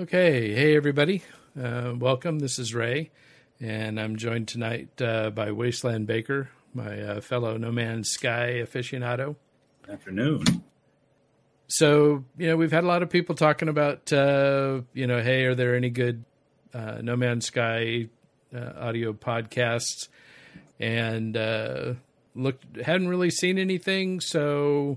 Okay, hey everybody, uh, welcome. This is Ray, and I'm joined tonight uh, by Wasteland Baker, my uh, fellow No Man's Sky aficionado. Afternoon. So, you know, we've had a lot of people talking about, uh, you know, hey, are there any good uh, No Man's Sky uh, audio podcasts? And looked, hadn't really seen anything, so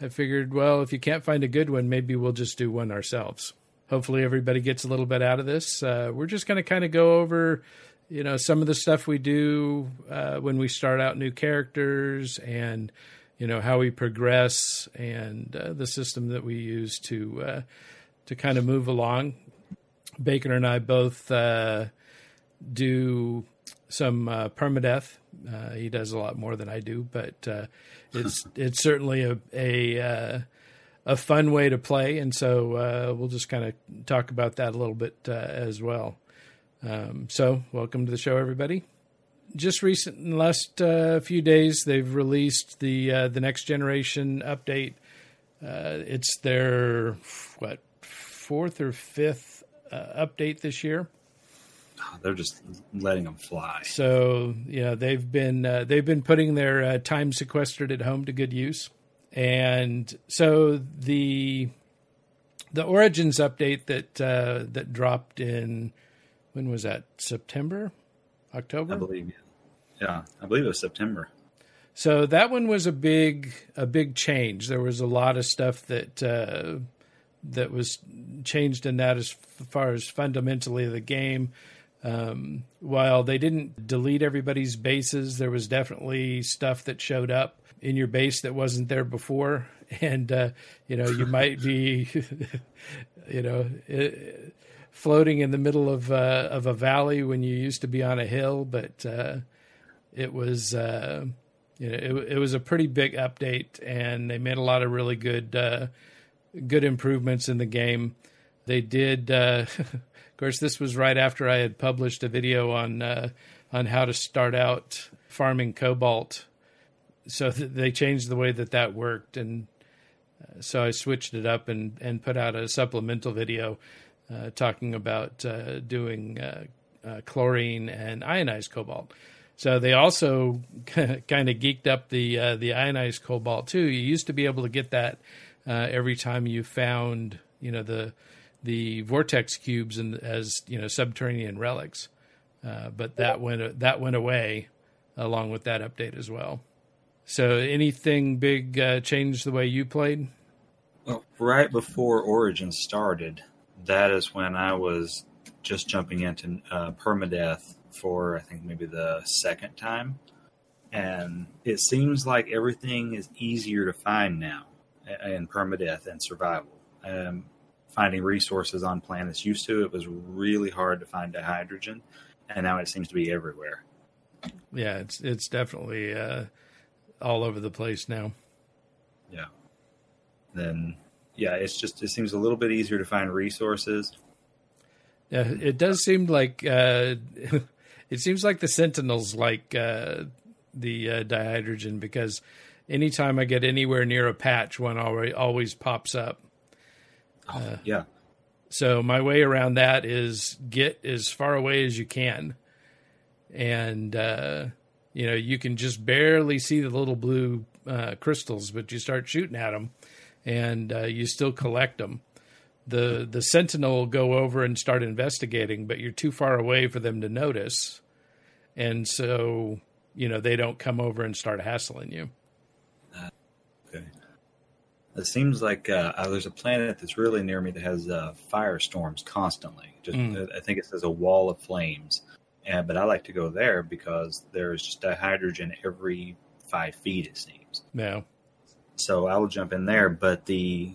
I figured, well, if you can't find a good one, maybe we'll just do one ourselves hopefully everybody gets a little bit out of this. Uh, we're just going to kind of go over, you know, some of the stuff we do uh, when we start out new characters and, you know, how we progress and uh, the system that we use to uh, to kind of move along. Bacon and I both uh, do some uh, permadeath. he does a lot more than I do, but it's it's certainly a a a fun way to play, and so uh, we'll just kind of talk about that a little bit uh, as well. Um, so, welcome to the show, everybody. Just recent, in the last uh, few days, they've released the uh, the next generation update. Uh, it's their what fourth or fifth uh, update this year. Oh, they're just letting them fly. So, know, they've been they've been putting their time sequestered at home to good use and so the the Origins update that uh, that dropped in when was that September, October? I believe, yeah, I believe it was September. So that one was a big a big change. There was a lot of stuff that uh, that was changed in that as far as fundamentally the game. Um, while they didn't delete everybody's bases, there was definitely stuff that showed up in your base that wasn't there before, and uh, you know you might be, you know, floating in the middle of uh, of a valley when you used to be on a hill, but uh, it was. Uh, you know, it, it, was a pretty big update, and they made a lot of really good, uh, good improvements in the game. They did, uh, of course, this was right after I had published a video on on how to start out farming cobalt so th- they changed the way that that worked, and uh, so I switched it up and and put out a supplemental video uh, talking about uh, doing uh, uh, chlorine and ionized cobalt. So they also kind of geeked up the uh, the ionized cobalt too. You used to be able to get that every time you found you know the the vortex cubes and as you know subterranean relics, but that went that went away along with that update as well. So, anything big uh, changed the way you played? Well, right before Origin started, that is when I was just jumping into uh, permadeath for I think maybe the second time, and it seems like everything is easier to find now in permadeath and survival. Um, finding resources on planets used to it was really hard to find dihydrogen, and now it seems to be everywhere. Yeah, it's it's definitely. Uh all over the place now. Yeah. Then, yeah, it's just it seems a little bit easier to find resources. Yeah, it does seem like uh, it seems like the Sentinels like uh, the uh, dihydrogen because anytime I get anywhere near a patch, one already always pops up. Oh, uh, yeah. So my way around that is get as far away as you can, and uh, you know you can just barely see the little blue uh, crystals, but you start shooting at them, and uh, you still collect them. the The sentinel will go over and start investigating, but you're too far away for them to notice, and so you know they don't come over and start hassling you. Uh, okay. It seems like uh, uh, there's a planet that's really near me that has uh, firestorms constantly. Just, mm. I think it says a wall of flames and, but I like to go there because there's just a hydrogen every five feet, it seems. Yeah. So I will jump in there. But the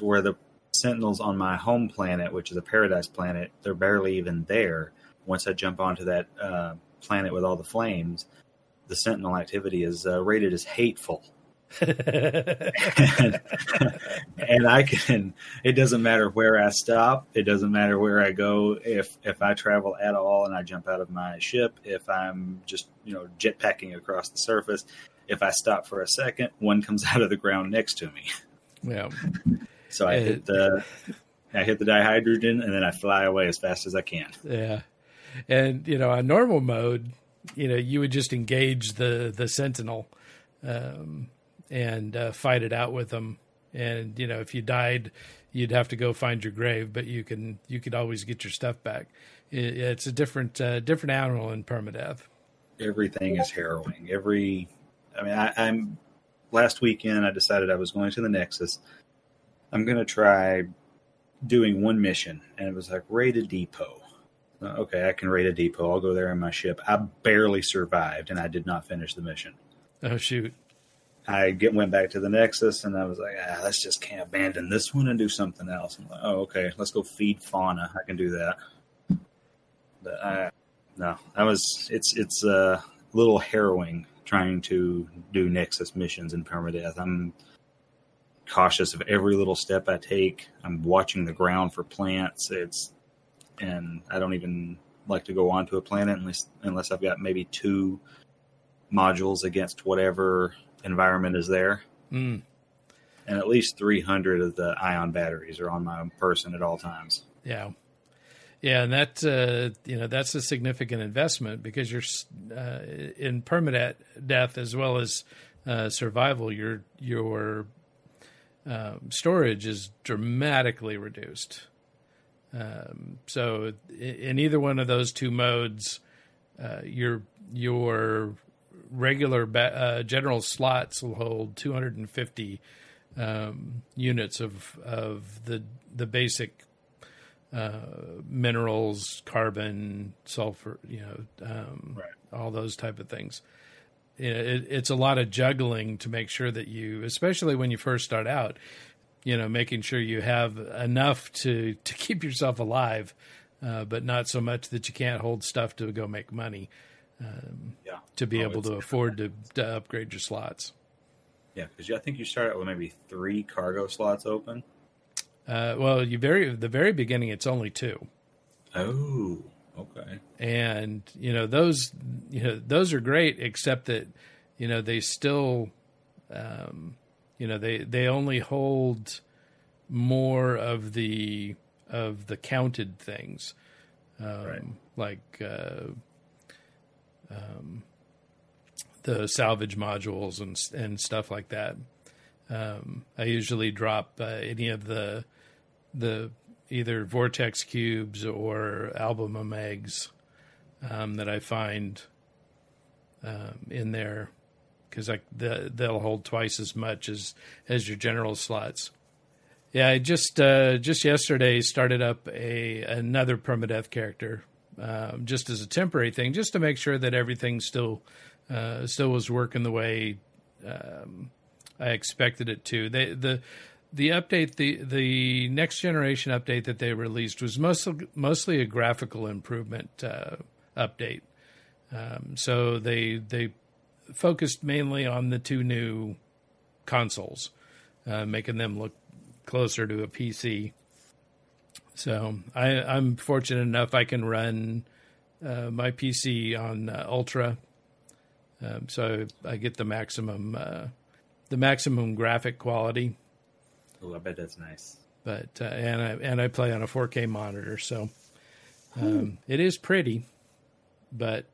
where the sentinels on my home planet, which is a paradise planet, they're barely even there. Once I jump onto that uh, planet with all the flames, the sentinel activity is uh, rated as hateful and, and, I can. It doesn't matter where I stop. It doesn't matter where I go. If if I travel at all and I jump out of my ship, if I'm just you know jetpacking across the surface, if I stop for a second, one comes out of the ground next to me. Yeah. so I hit the I hit the dihydrogen and then I fly away as fast as I can. Yeah, and you know, on normal mode, you know, you would just engage the the sentinel um, and uh, fight it out with them. And you know, if you died, you'd have to go find your grave, but you can you could always get your stuff back. It, it's a different uh, different animal in permadeath. Everything is harrowing. Every, I mean, I, I'm last weekend. I decided I was going to the Nexus. I'm going to try doing one mission, and it was like raid a depot. Uh, okay, I can raid a depot. I'll go there in my ship. I barely survived, and I did not finish the mission. Oh shoot! I get, went back to the Nexus, and I was like, ah, let's just can't abandon this one and do something else. I'm like, oh, okay, let's go feed fauna. I can do that. But I, no, I was. It's it's a little harrowing trying to do Nexus missions in permadeath. I'm cautious of every little step I take. I'm watching the ground for plants. It's and I don't even like to go onto a planet unless unless I've got maybe two modules against whatever environment is there. Mm. And at least 300 of the ion batteries are on my person at all times. Yeah. Yeah, and that uh, you know that's a significant investment because you're uh, in permanent death as well as uh, survival. Your your um, storage is dramatically reduced. Um, so in either one of those two modes, uh, your your regular ba- uh, general slots will hold 250 um, units of of the the basic uh, minerals, carbon, sulfur, you know, um, Right. all those type of things. It, it's a lot of juggling to make sure that you, especially when you first start out, you know, making sure you have enough to to keep yourself alive, uh, but not so much that you can't hold stuff to go make money Yeah. to be Oh, able to afford to, to upgrade your slots. Yeah, because I think you start out with maybe three cargo slots open. Uh, well, you very the very beginning, it's only two. Oh, okay. and you know those you know those are great except that you know they still um you know they they only hold more of the of the counted things um Right. like uh um the salvage modules and and stuff like that um i usually drop uh, any of the the either vortex cubes or albumen eggs um, that I find um, in there because the, they'll hold twice as much as as your general slots. Yeah, I just uh, just yesterday started up a another permadeath character um, just as a temporary thing, just to make sure that everything still uh, still was working the way um, I expected it to. They the the update the the next generation update that they released was mostly mostly a graphical improvement uh, update. Um, so they they focused mainly on the two new consoles, uh, making them look closer to a PC. So I, I'm fortunate enough I can run uh, my PC on uh, Ultra, um, so I get the maximum uh, the maximum graphic quality Oh, I bet that's nice. but uh, and I and I play on a 4K monitor, so um, it is pretty. But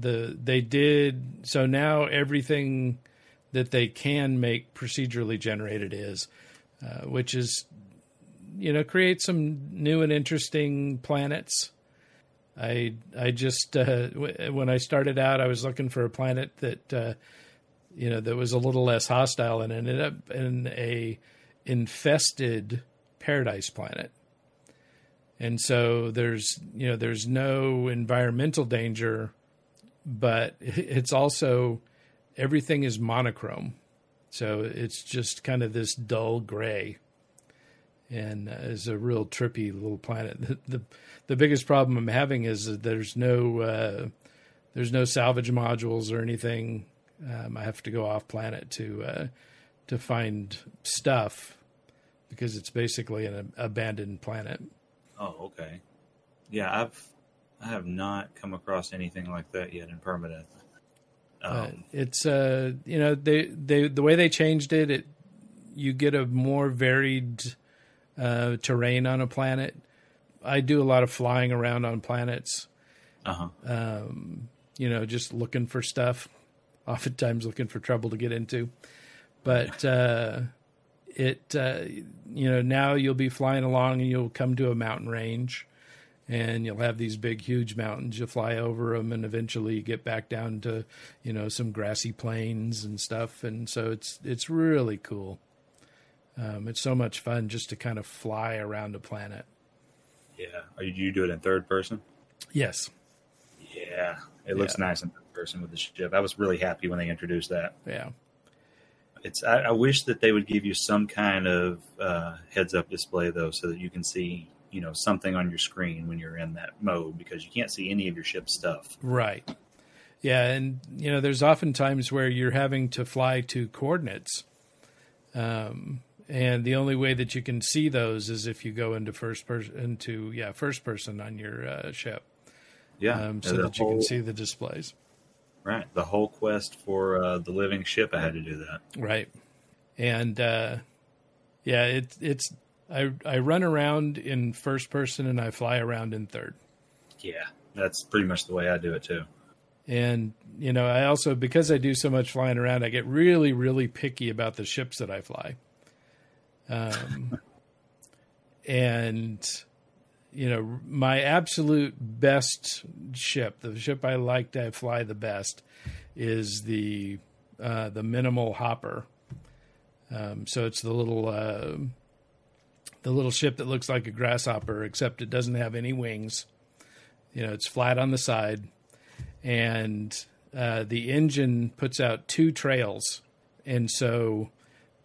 the they did so now everything that they can make procedurally generated is, uh, which is you know create some new and interesting planets. I I just uh, w- when I started out, I was looking for a planet that uh, you know that was a little less hostile, and ended up in a infested paradise planet. And so there's you know there's no environmental danger, but it's also everything is monochrome, so it's just kind of this dull gray, and uh, is a real trippy little planet. The, the the biggest problem I'm having is that there's no uh, there's no salvage modules or anything. Um, I have to go off planet to uh, to find stuff because it's basically an abandoned planet. Oh, okay. Yeah, I've I have not come across anything like that yet in permanent. Uh, Um, it's uh you know they they the way they changed it it you get a more varied uh, terrain on a planet. I do a lot of flying around on planets. Uh huh. Um, you know, just looking for stuff. Oftentimes, looking for trouble to get into. But uh, it, uh, you know, now you'll be flying along and you'll come to a mountain range, and you'll have these big, huge mountains. You fly over them, and eventually you get back down to, you know, some grassy plains and stuff. And so it's it's really cool. Um, it's so much fun just to kind of fly around a planet. Yeah. Are you, you do it in third person? Yes. Yeah. It looks Yeah. nice in third person with the ship. I was really happy when they introduced that. Yeah. It's. I, I wish that they would give you some kind of uh, heads up display though, so that you can see you know something on your screen when you're in that mode because you can't see any of your ship stuff. Right. Yeah, and you know, there's often times where you're having to fly to coordinates, um, and the only way that you can see those is if you go into first person into yeah first person on your uh, ship, Yeah. um, so that you can see the displays. Right. The whole quest for uh, the living ship, I had to do that. Right. And uh, yeah, it, it's I I run around in first person and I fly around in third. Yeah. That's pretty much the way I do it too. And you know, I also because I do so much flying around, I get really, really picky about the ships that I fly. Um, and you know, my absolute best ship, the ship I like to fly the best, is the uh, the minimal hopper. Um, so it's the little uh, the little ship that looks like a grasshopper, except it doesn't have any wings. You know, it's flat on the side and uh, the engine puts out two trails, and so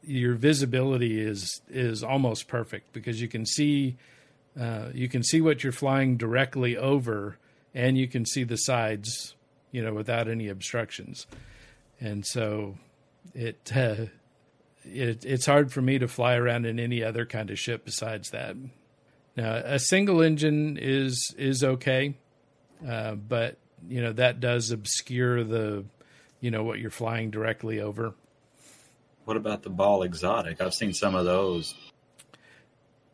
your visibility is is almost perfect because you can see uh, you can see what you're flying directly over, and you can see the sides, you know, without any obstructions, and so it. Uh, it, it's hard for me to fly around in any other kind of ship besides that. Now, a single engine is is okay, uh, but you know that does obscure the you know what you're flying directly over What about the ball exotic? I've seen some of those.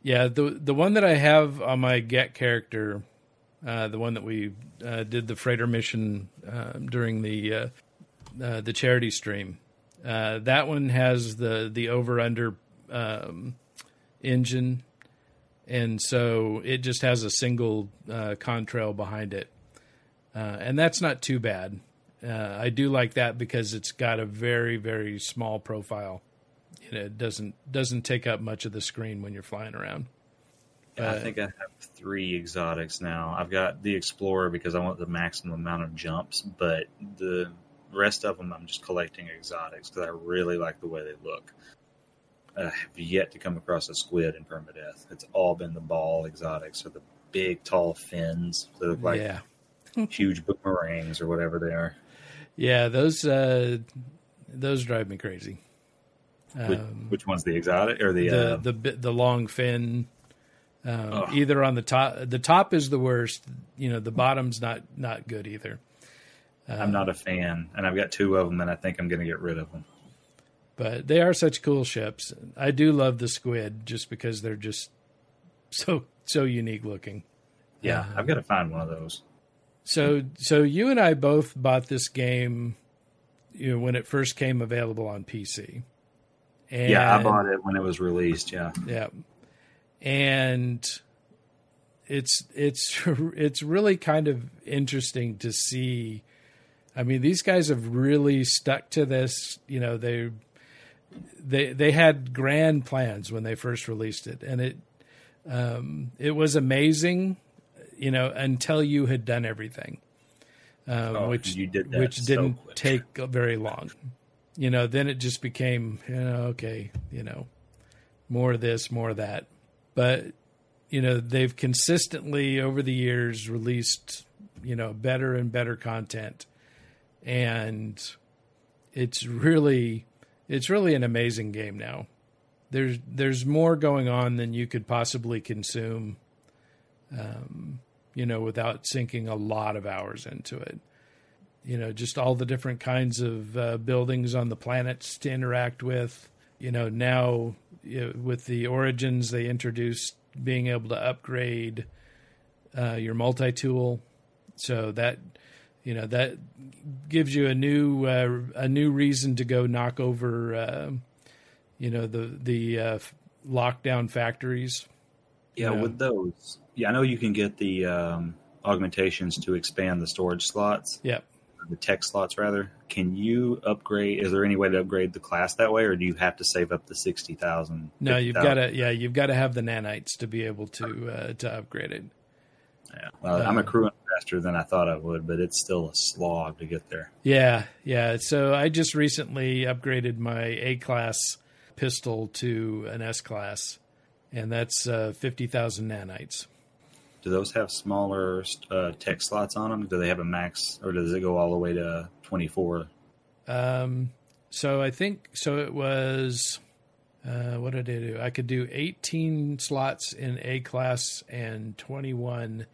yeah the the one that i have on my get character uh, the one that we uh, did the freighter mission uh, during the uh, uh, the charity stream uh, that one has the the over under um, engine and so it just has a single contrail behind it and that's not too bad. Uh, I do like that because it's got a very very small profile. You know, it doesn't doesn't take up much of the screen when you're flying around. Yeah, I think I have three exotics now. I've got the Explorer because I want the maximum amount of jumps, but the rest of them I'm just collecting exotics because I really like the way they look. I have yet to come across a squid in permadeath. It's all been the ball exotics or the big tall fins that look like yeah, huge boomerangs or whatever they are. Yeah, those uh, those drive me crazy. Which, Um, which one's the exotic or the, the uh, the bi- the long fin. Um, either on the top, the top is the worst. You know, the bottom's not not good either. I'm not a fan, and I've got two of them, and I think I'm going to get rid of them. but they are such cool ships. I do love the squid just because they're just so so unique looking. Yeah, I've got to find one of those. So so you and I both bought this game you know when it first came available on PC. And, Yeah, I bought it when it was released. Yeah. Yeah. And it's it's it's really kind of interesting to see I mean these guys have really stuck to this, you know, they they they had grand plans when they first released it and it um it was amazing, you know, until you had done everything. Um, Oh, which you did which didn't quick. take very long. You know, then it just became, you know, okay, you know, more of this, more of that. But you know, they've consistently over the years released, you know, better and better content. And it's really it's really an amazing game now. There's there's more going on than you could possibly consume um, you know, without sinking a lot of hours into it. You know, just all the different kinds of uh, buildings on the planets to interact with. you know, now you know, with the Origins, they introduced being able to upgrade uh, your multi tool, so that you know that gives you a new uh, a new reason to go knock over uh, you know the the uh, lockdown factories. Yeah, Yeah. with those, yeah, I know you can get the um, augmentations to expand the storage slots, Yep. the tech slots rather. Can you upgrade? Is there any way to upgrade the class that way, or do you have to save up the sixty thousand? No, you've got to yeah, you've got to have the nanites to be able to uh, to upgrade it. Yeah. Well, I'm Uh, accruing faster than I thought I would, but it's still a slog to get there. Yeah, yeah. So I just recently upgraded my A class pistol to an S class, and that's uh, fifty thousand nanites. Do those have smaller uh, tech slots on them? Do they have a max, or does it go all the way to 24? Um, so I think so. It was uh, what did I do? I could do eighteen slots in A class and twenty one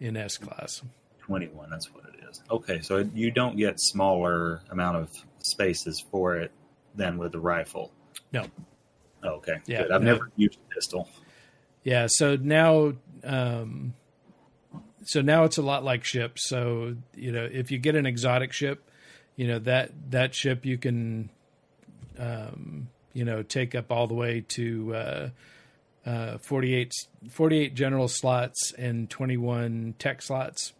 in S class. 21, that's what it is. Okay, so you don't get smaller amount of spaces for it than with the rifle. No. Oh, okay. Yeah, Good. I've no. never used a pistol. Yeah. So now, um, so now it's a lot like ships. So you know, if you get an exotic ship, you know that that ship you can, um, you know, take up all the way to uh, uh, 48, 48 general slots and twenty one tech slots.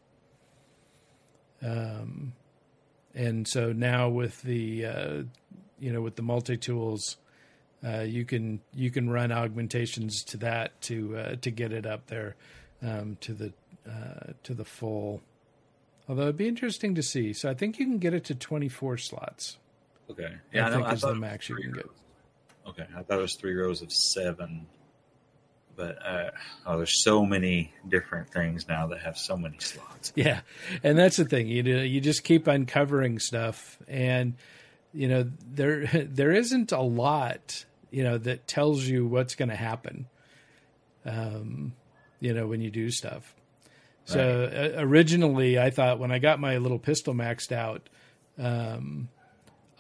Um, and so now with the, uh, you know, with the multi tools, uh, you can you can run augmentations to that to uh, to get it up there um, to the uh, to the full. Although it'd be interesting to see. So I think you can get it to 24 slots. Okay. Yeah, I think know- is the thought it was max you can get. Okay, I thought it was three rows of seven. But uh, oh, there's so many different things now that have so many slots. Yeah, and that's the thing. You do, you just keep uncovering stuff, and you know there there isn't a lot you know that tells you what's going to happen. Um, you know when you do stuff. So uh, originally, I thought when I got my little pistol maxed out, um,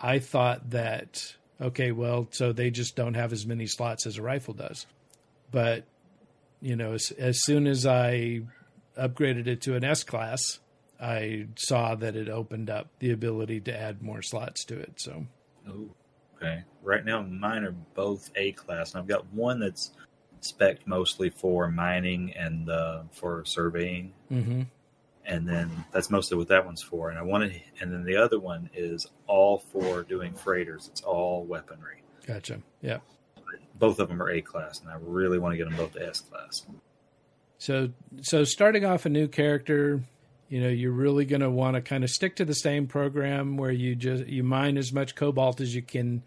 I thought that okay, well, so they just don't have as many slots as a rifle does. But you know, as, as soon as I upgraded it to an S class, I saw that it opened up the ability to add more slots to it. So Oh, okay. Right now, mine are both A class, and I've got one that's spec mostly for mining and uh, for surveying, hmm and then that's mostly what that one's for. And I wanted, and then the other one is all for doing freighters. It's all weaponry. gotcha. Yeah. Both of them are A class, and I really want to get them both to S class. So so starting off a new character, you know, you're really going to want to kind of stick to the same program where you just you mine as much cobalt as you can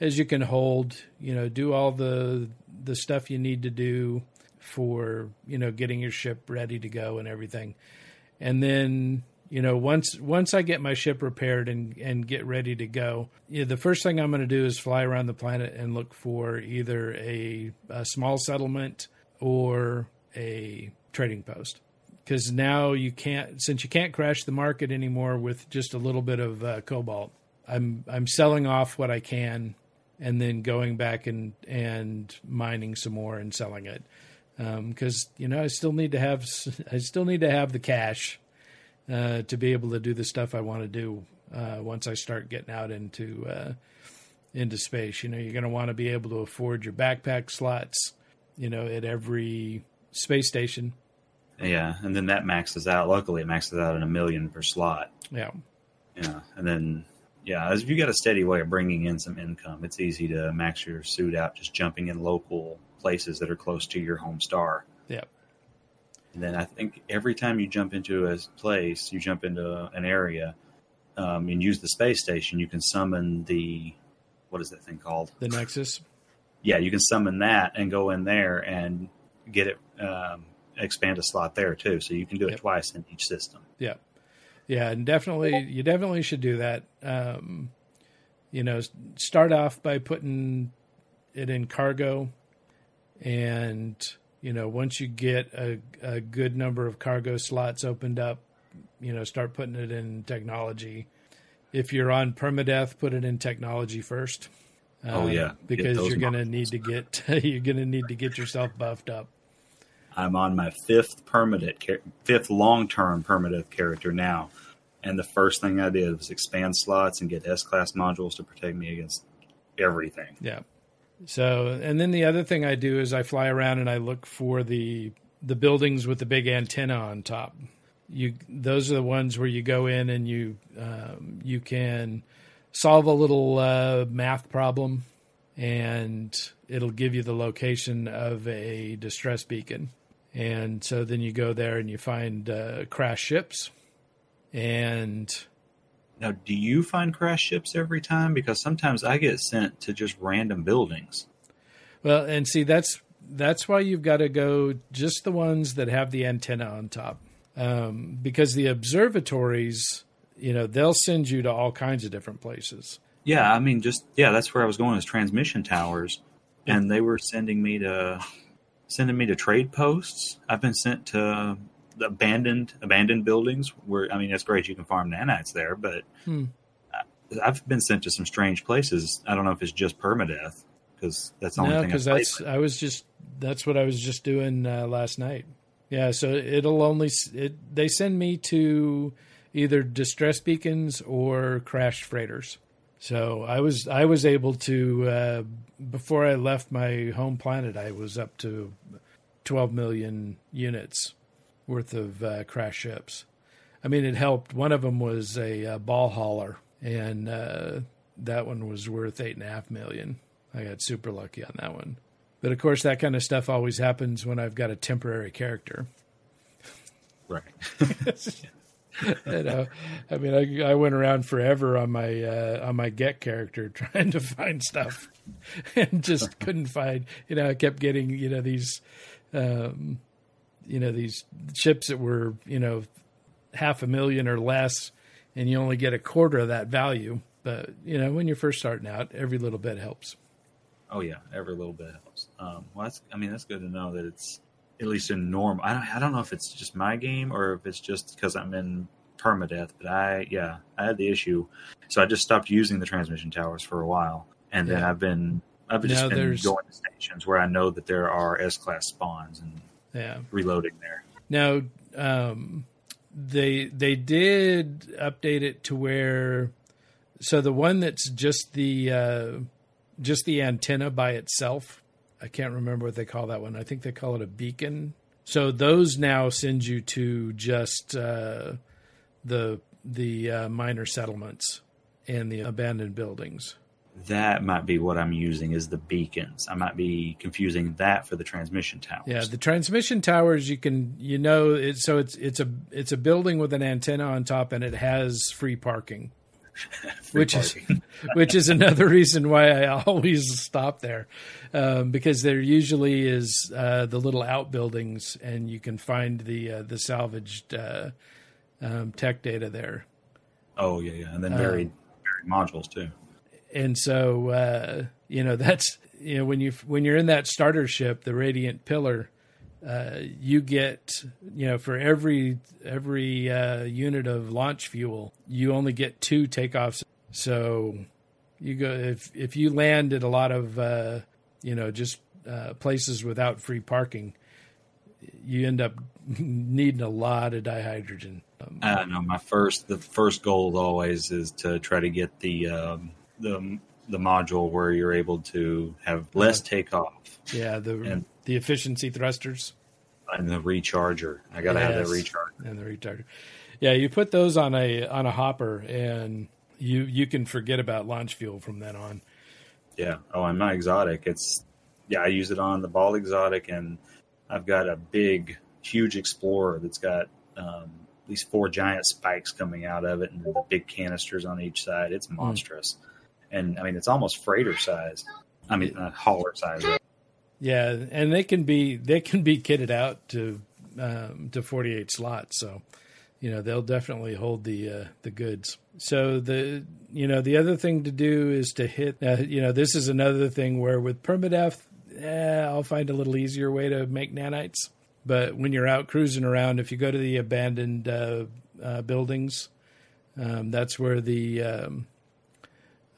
as you can hold, you know, do all the the stuff you need to do for, you know, getting your ship ready to go and everything. And then, you know, once once I get my ship repaired and and get ready to go, you know, the first thing I'm going to do is fly around the planet and look for either a, a small settlement or a trading post because now you can't since you can't crash the market anymore with just a little bit of uh, cobalt i'm i'm selling off what i can and then going back and and mining some more and selling it. Because you know i still need to have i still need to have the cash uh, to be able to do the stuff i want to do uh, once i start getting out into uh, into space. You know you're going to want to be able to afford your backpack slots you know at every space station Yeah, and then that maxes out. Luckily, it maxes out at a million per slot. yeah Yeah, and then yeah, as if you got a steady way of bringing in some income, it's easy to max your suit out just jumping in local places that are close to your home star. yeah And then I think every time you jump into a place, you jump into an area, um, and use the space station, you can summon the what is that thing called? the nexus Yeah, you can summon that and go in there and get it um, expand a slot there too. So you can do it Yep. twice in each system. Yeah, yeah, and definitely, you definitely should do that. Um, you know, start off by putting it in cargo, and you know, once you get a, a good number of cargo slots opened up, you know, start putting it in technology. If you're on permadeath, put it in technology first. Oh, um, yeah. Because you're gonna need to get you're gonna need to get yourself buffed up. I'm on my fifth permanent, fifth long term permanent character now, and the first thing I did was expand slots and get S class modules to protect me against everything. Yeah. So, and then the other thing I do is I fly around and I look for the the buildings with the big antenna on top. You those are the ones where you go in and you um, you can solve a little uh, math problem, and it'll give you the location of a distress beacon. And so then you go there and you find uh, crash ships, and Now, do you find crash ships every time? Because sometimes I get sent to just random buildings. Well, and see that's that's why you've got to go just the ones that have the antenna on top, um, because the observatories, you know, they'll send you to all kinds of different places. Yeah, I mean, just yeah, that's where I was going. Is transmission towers, and they were sending me to sending me to trade posts. I've been sent to abandoned abandoned buildings where I mean, it's great you can farm nanites there, but Hmm. I've been sent to some strange places. I don't know if it's just permadeath because that's the only No, thing. because that's with. I was just that's what I was just doing uh, last night. Yeah, so it'll only it they send me to either distress beacons or crash freighters. So I was I was able to uh, before I left my home planet I was up to 12 million units worth of uh, crash ships. I mean, it helped. One of them was a uh, ball hauler, and uh, that one was worth eight and a half million. I got super lucky on that one. But of course, that kind of stuff always happens when I've got a temporary character. right. you know, I mean, I, I went around forever on my uh, on my get character trying to find stuff, and just couldn't find. You know, I kept getting you know these, um, you know these ships that were you know half a million or less, and you only get a quarter of that value. But you know, when you're first starting out, every little bit helps. Oh yeah, every little bit helps. Um, well, that's I mean that's good to know that it's at least in normal. I don't, I don't know if it's just my game or if it's just because I'm in permadeath, but I yeah I had the issue, so I just stopped using the transmission towers for a while, and then I've been I've just Now been there's- going to stations where I know that there are S class spawns and Yeah. reloading there. Now, um, they they did update it to where, so the one that's just the uh, just the antenna by itself. I can't remember what they call that one. I think they call it a beacon. So those now send you to just uh, the the uh, minor settlements and the abandoned buildings. That might be what I'm using is the beacons. I might be confusing that for the transmission towers. Yeah, the transmission towers you can you know it so it's it's a it's a building with an antenna on top and it has free parking. Which is which is another reason why I always stop there, um, because there usually is uh, the little outbuildings, and you can find the uh, the salvaged uh, um, tech data there. oh yeah yeah, and then buried buried modules too. and so uh, you know that's you know when you when you're in that starter ship, the Radiant Pillar, uh, you get you know for every every uh, unit of launch fuel, you only get two takeoffs. So you go if if you land at a lot of uh, you know just uh, places without free parking, you end up needing a lot of dihydrogen. Um, I know my first the first goal always is to try to get the um, the the module where you're able to have less takeoff yeah, the and- the efficiency thrusters. and the recharger. I gotta have that recharger. and the recharger. Yeah, you put those on a on a hopper, and you you can forget about launch fuel from then on. Yeah. Oh, and my exotic. It's yeah. I use it on the ball exotic, and I've got a big, huge explorer that's got um, at least four giant spikes coming out of it, and the big canisters on each side. It's monstrous, and I mean it's almost freighter size. I mean, uh, hauler size. Right? Yeah, and they can be they can be kitted out to um, to forty eight slots, so you know they'll definitely hold the uh, the goods. So the you know the other thing to do is to hit. Uh, you know this is another thing where with permadeath, eh, I'll find a little easier way to make nanites. But when you're out cruising around, if you go to the abandoned uh, uh, buildings, um, that's where the um,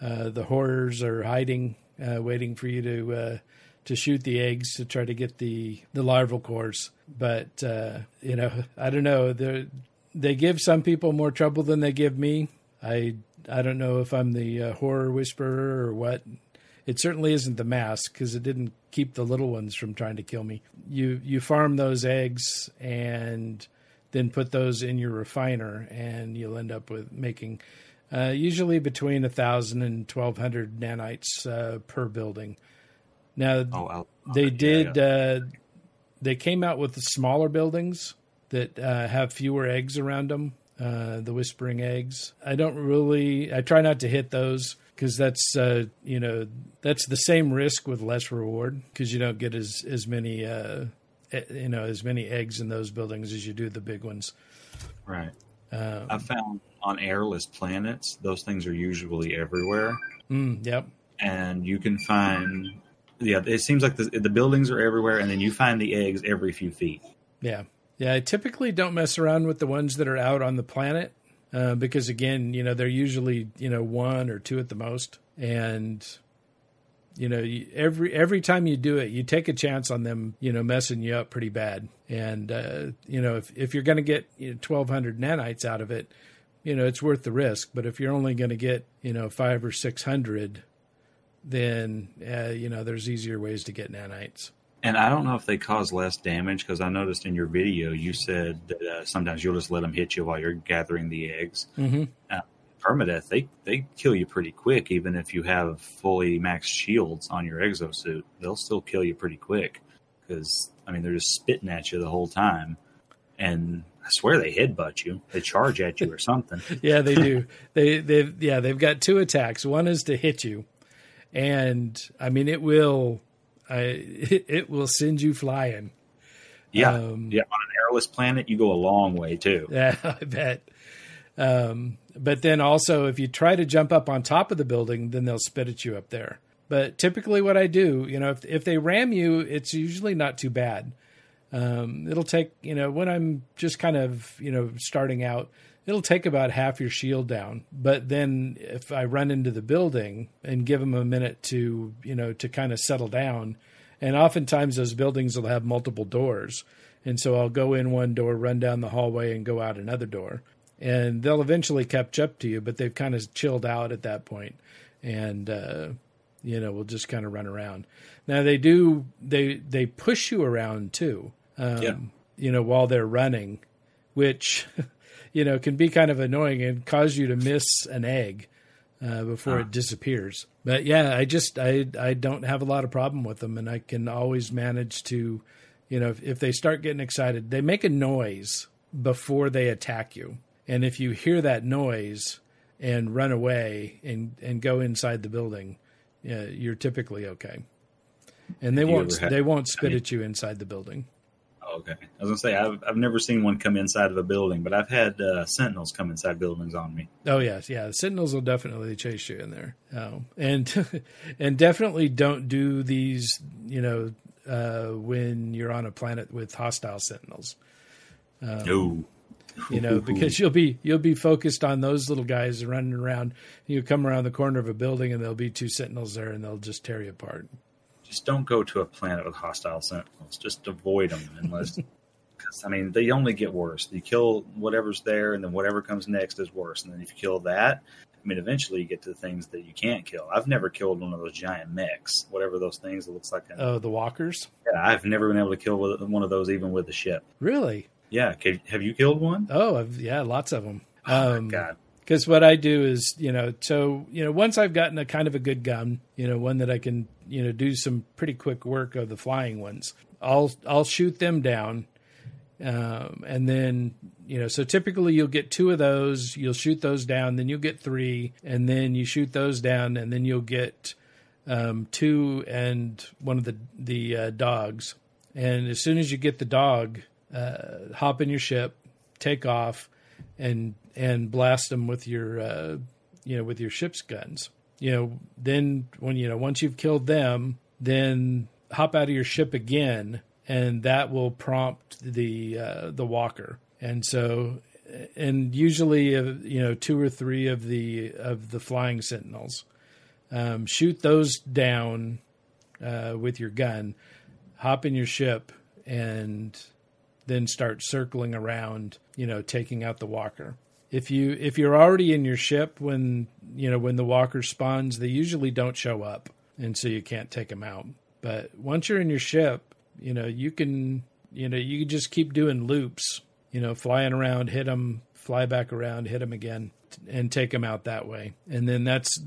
uh, the horrors are hiding, uh, waiting for you to to shoot the eggs to try to get the the larval cores. But uh, you know, I don't know. They they give some people more trouble than they give me. I I don't know if I'm the uh, horror whisperer or what. It certainly isn't the mask because it didn't keep the little ones from trying to kill me. You you farm those eggs and then put those in your refiner, and you'll end up with making uh, usually between a thousand and twelve hundred nanites uh, per building. Now Oh, I'll, they yeah, did. yeah. Uh, they came out with the smaller buildings that uh, have fewer eggs around them. Uh, the whispering eggs. I don't really. I try not to hit those because that's uh, you know that's the same risk with less reward because you don't get as as many uh, e- you know as many eggs in those buildings as you do the big ones. right. Um, I found on airless planets, those things are usually everywhere, mm, yep. and you can find. Yeah, it seems like the, the buildings are everywhere, and then you find the eggs every few feet. Yeah. Yeah. I typically don't mess around with the ones that are out on the planet uh, because, again, you know, they're usually, you know, one or two at the most. And, you know, every every time you do it, you take a chance on them, you know, messing you up pretty bad. And, uh, you know, if, if you're going to get you know, 1,200 nanites out of it, you know, it's worth the risk. But if you're only going to get, you know, five or 600, then, uh, you know, there's easier ways to get nanites. And I don't know if they cause less damage because I noticed in your video you said that uh, sometimes you'll just let them hit you while you're gathering the eggs. Mm-hmm. Permadeath, they they kill you pretty quick, even if you have fully maxed shields on your exosuit. They'll still kill you pretty quick because I mean they're just spitting at you the whole time, and I swear they headbutt you. They charge at you or something. yeah, they do. they they yeah, they've got two attacks. One is to hit you, and I mean it will, I it, it will send you flying. Yeah, Um, yeah. On an airless planet, you go a long way too. Yeah, I bet. Um, but then also, if you try to jump up on top of the building, then they'll spit at you up there. But typically, what I do, you know, if if they ram you, it's usually not too bad. Um, it'll take, you know, when I'm just kind of, you know, starting out, it'll take about half your shield down. But then if I run into the building and give them a minute to, you know, to kind of settle down, and oftentimes those buildings will have multiple doors. And so I'll go in one door, run down the hallway, and go out another door. And they'll eventually catch up to you, but they've kind of chilled out at that point. And, uh, you know, we'll just kind of run around. Now they do, they, they push you around too. Um, Yeah. You know, while they're running, which, you know, can be kind of annoying and cause you to miss an egg uh, before Ah. it disappears. But yeah, I just I I don't have a lot of problem with them, and I can always manage to, you know, if, if they start getting excited, they make a noise before they attack you, and if you hear that noise and run away and and go inside the building, yeah, you're typically okay. And they won't had, they won't spit I mean- at you inside the building. Okay, I was gonna say I've I've never seen one come inside of a building, but I've had uh, sentinels come inside buildings on me. Oh yes, yeah. The Sentinels will definitely chase you in there. Oh, and and definitely don't do these. You know, uh, when you're on a planet with hostile Sentinels. Um, no, You know, because you'll be you'll be focused on those little guys running around. You come around the corner of a building and there'll be two Sentinels there, and they'll just tear you apart. Just don't go to a planet with hostile sentinels. Just avoid them unless. Because I mean, they only get worse. You kill whatever's there, and then whatever comes next is worse. And then if you kill that, I mean, eventually you get to the things that you can't kill. I've never killed one of those giant mechs, whatever those things that looks like. A, Oh, the walkers. yeah, I've never been able to kill one of those, even with the ship. Really? Yeah, have you killed one? Oh, I've, yeah, lots of them. Oh Um, my god! because what I do is, you know, so you know, once I've gotten a kind of a good gun, you know, one that I can, you know, do some pretty quick work of the flying ones, I'll I'll shoot them down, um, and then you know, so typically you'll get two of those, you'll shoot those down, then you'll get three, and then you shoot those down, and then you'll get um, two and one of the the uh, dogs, and as soon as you get the dog, uh, hop in your ship, take off, and and blast them with your uh, you know with your ship's guns. You know, then when you know once you've killed them, then hop out of your ship again, and that will prompt the uh, the walker. And so, and usually, uh, you know, two or three of the of the flying sentinels Um, shoot those down uh, with your gun, hop in your ship, and then start circling around. You know, taking out the walker. If you if you're already in your ship when you know when the walker spawns, they usually don't show up, and so you can't take them out. But once you're in your ship, you know you can you know you can just keep doing loops. You know, flying around, hit them, fly back around, hit them again, and take them out that way. And then that's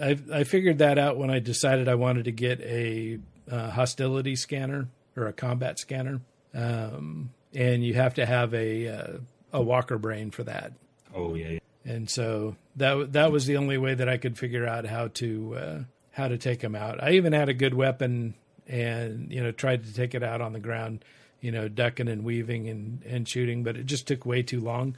I I figured that out when I decided I wanted to get a uh, hostility scanner or a combat scanner, um, and you have to have a uh, a walker brain for that. Oh yeah. And so that that was the only way that I could figure out how to uh, how to take them out. I even had a good weapon, and you know tried to take it out on the ground, you know ducking and weaving and and shooting, but it just took way too long.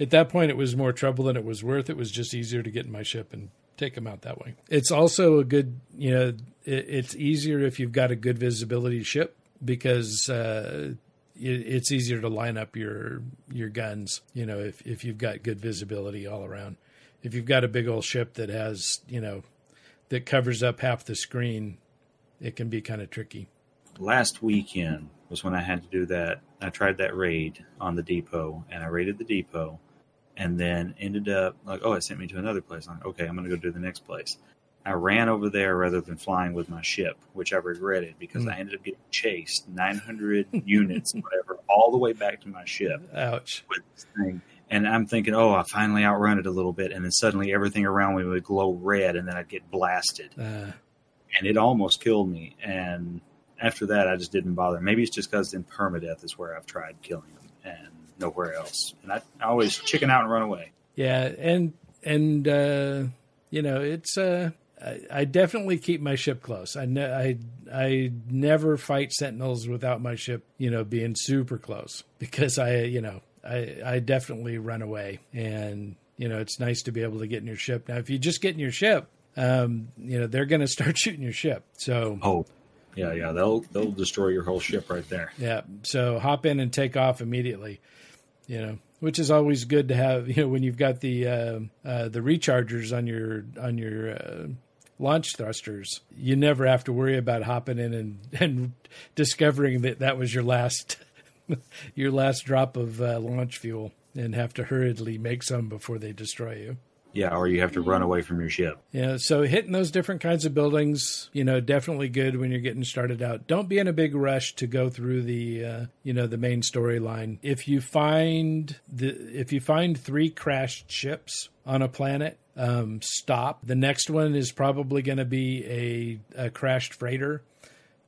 At that point, it was more trouble than it was worth. It was just easier to get in my ship and take them out that way. It's also a good, you know, it, it's easier if you've got a good visibility ship because uh, it's easier to line up your your guns. You know, if if you've got good visibility all around. If you've got a big old ship that has, you know, that covers up half the screen, it can be kind of tricky. Last weekend was when I had to do that. I tried that raid on the depot, and I raided the depot, and then ended up like, oh, it sent me to another place. I'm like, okay, I'm going to go do the next place. I ran over there rather than flying with my ship, which I regretted because Mm. I ended up getting chased 900 units, whatever, all the way back to my ship Ouch. with this thing. And I'm thinking, oh, I finally outrun it a little bit, and then suddenly everything around me would glow red, and then I'd get blasted, Uh, and it almost killed me. And after that, I just didn't bother. Maybe it's just because in permadeath is where I've tried killing them, and nowhere else. And I, I always chicken out and run away. Yeah, and and uh, you know it's uh, I, I definitely keep my ship close. I ne- I I never fight sentinels without my ship, you know, being super close because I you know I I definitely run away, and you know it's nice to be able to get in your ship. Now, if you just get in your ship, um, you know they're going to start shooting your ship. So Oh, yeah, yeah, they'll they'll destroy your whole ship right there. Yeah. So hop in and take off immediately. You know, which is always good to have. You know, when you've got the uh, uh, the rechargers on your on your uh, launch thrusters, you never have to worry about hopping in and and discovering that that was your last your last drop of uh, launch fuel and have to hurriedly make some before they destroy you. Yeah, or you have to run away from your ship. Yeah, so hitting those different kinds of buildings, you know, definitely good when you're getting started out. Don't be in a big rush to go through the, uh, you know, the main storyline. If you find the, if you find three crashed ships on a planet, um, stop. The next one is probably going to be a, a crashed freighter.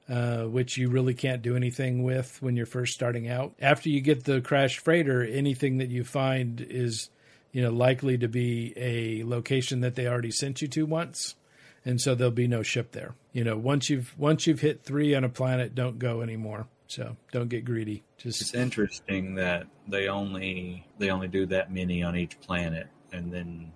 Uh, which you really can't do anything with when you're first starting out. After you get the crashed freighter, anything that you find is you know likely to be a location that they already sent you to once and so there'll be no ship there you know once you've once you've hit three on a planet don't go anymore so don't get greedy It's just interesting that they only they only do that many on each planet, and then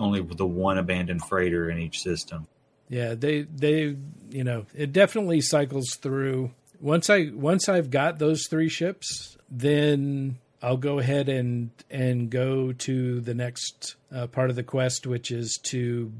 only with the one abandoned freighter in each system. yeah they they you know it definitely cycles through once i once i've got those three ships then i'll go ahead and and go to the next uh, part of the quest which is to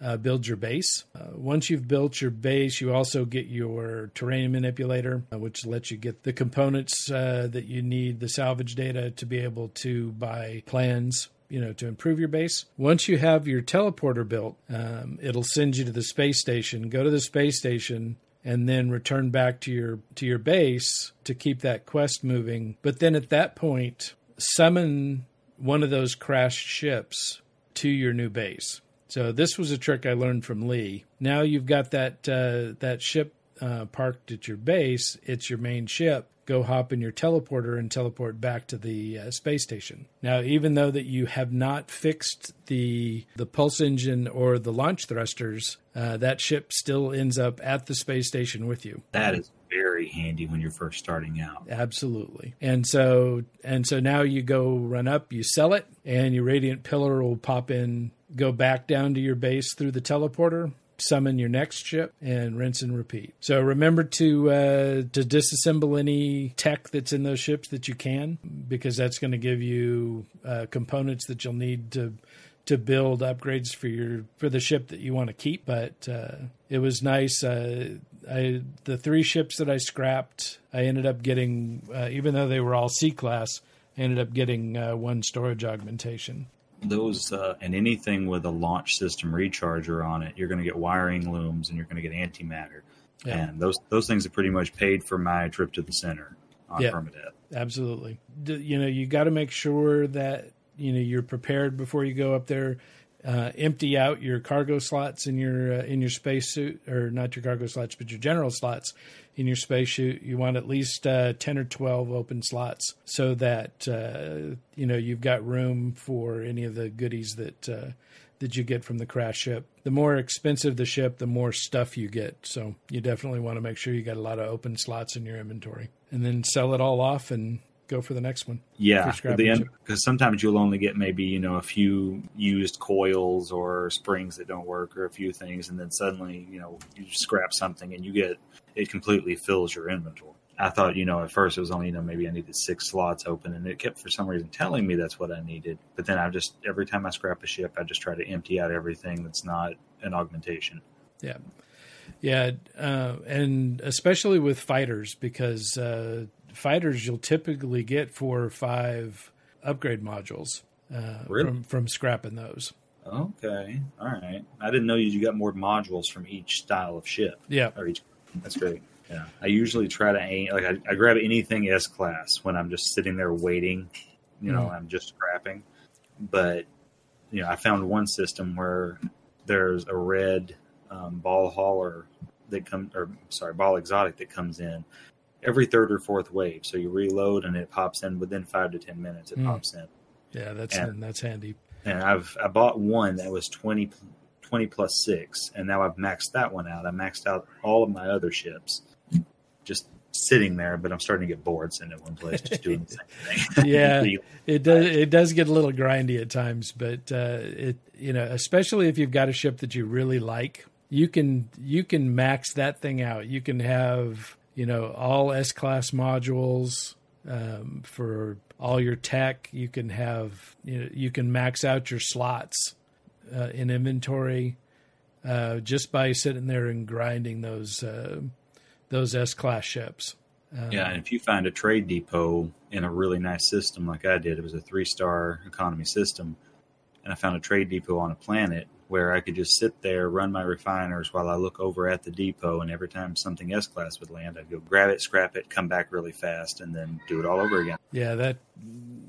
uh, build your base. Uh, once you've built your base, you also get your terrain manipulator, uh, which lets you get the components uh, that you need, the salvage data to be able to buy plans. You know, to improve your base. Once you have your teleporter built, um, it'll send you to the space station. Go to the space station, and then return back to your to your base to keep that quest moving. But then at that point, summon one of those crashed ships to your new base. So this was a trick I learned from Lee. Now you've got that uh, that ship uh, parked at your base. It's your main ship. Go hop in your teleporter and teleport back to the uh, space station. Now, even though that you have not fixed the the pulse engine or the launch thrusters, uh, that ship still ends up at the space station with you. That is very handy when you're first starting out. Absolutely. And so and so now you go run up, you sell it, and your radiant pillar will pop in, go back down to your base through the teleporter, summon your next ship, and rinse and repeat. So remember to uh, to disassemble any tech that's in those ships that you can, because that's going to give you uh, components that you'll need to to build upgrades for your for the ship that you want to keep. But uh, it was nice. Uh, I the three ships that I scrapped, I ended up getting, uh, even though they were all C class, I ended up getting uh, one storage augmentation. Those uh, and anything with a launch system recharger on it, you're going to get wiring looms and you're going to get antimatter. Yeah. And those those things have pretty much paid for my trip to the center on yeah, permadeath. Absolutely. You know, you got to make sure that you know you're prepared before you go up there uh, empty out your cargo slots in your uh, in your spacesuit, or not your cargo slots, but your general slots in your spacesuit. You want at least uh, ten or twelve open slots, so that uh, you know you've got room for any of the goodies that uh, that you get from the crash ship. The more expensive the ship, the more stuff you get. So you definitely want to make sure you got a lot of open slots in your inventory, and then sell it all off and go for the next one. Yeah, because sometimes you'll only get maybe you know a few used coils or springs that don't work or a few things, and then suddenly you know you scrap something and you get it completely fills your inventory. I thought you know at first it was only you know maybe I needed six slots open, and it kept for some reason telling me that's what I needed. But then I just every time I scrap a ship, I just try to empty out everything that's not an augmentation. Yeah. Yeah, uh, and especially with fighters because uh, fighters you'll typically get four or five upgrade modules uh, really? from from scrapping those. Okay, all right. I didn't know you got more modules from each style of ship. Yeah, or each. That's great. Yeah, I usually try to aim like I, I grab anything S class when I'm just sitting there waiting. You know, mm. I'm just scrapping. But you know, I found one system where there's a red um, ball hauler that comes, or sorry, ball exotic that comes in every third or fourth wave. So you reload and it pops in within five to ten minutes. It mm. pops in. Yeah, that's and, that's handy. And I've I bought one that was 20, 20 plus six, and now I've maxed that one out. I maxed out all of my other ships, just sitting there. But I'm starting to get bored sitting at one place, just doing the same thing. yeah, it does. It does get a little grindy at times, but uh, it you know, especially if you've got a ship that you really like, you can you can max that thing out. You can have you know, all S class modules um, for all your tech. You can have, you know, you can max out your slots uh, in inventory uh, just by sitting there and grinding those uh, those S class ships. Um, yeah, and if you find a trade depot in a really nice system like I did, it was a three star economy system, and I found a trade depot on a planet where I could just sit there, run my refiners while I look over at the depot, and every time something S class would land, I'd go grab it, scrap it, come back really fast, and then do it all over again. Yeah, that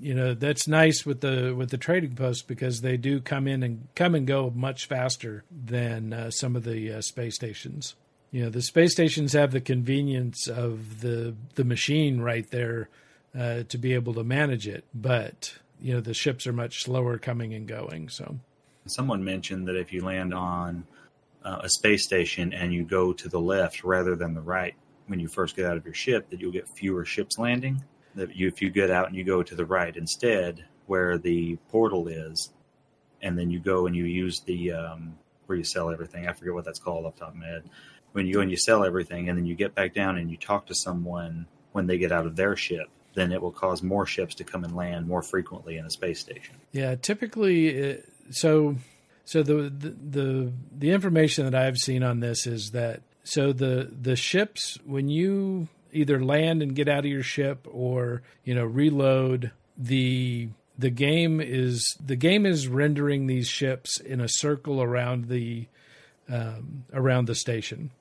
you know that's nice with the with the trading posts because they do come in and come and go much faster than uh, some of the uh, space stations. You know, the space stations have the convenience of the the machine right there uh, to be able to manage it, but you know the ships are much slower coming and going. So someone mentioned that if you land on uh, a space station and you go to the left rather than the right when you first get out of your ship, that you'll get fewer ships landing. That you, if you get out and you go to the right instead, where the portal is, and then you go and you use the um, where you sell everything. I forget what that's called off top of my head. When you go and you sell everything, and then you get back down and you talk to someone when they get out of their ship, then it will cause more ships to come and land more frequently in a space station. Yeah, typically, it, so so the, the the the information that I've seen on this is that so the the ships when you either land and get out of your ship or you know reload the the game is the game is rendering these ships in a circle around the um, around the station.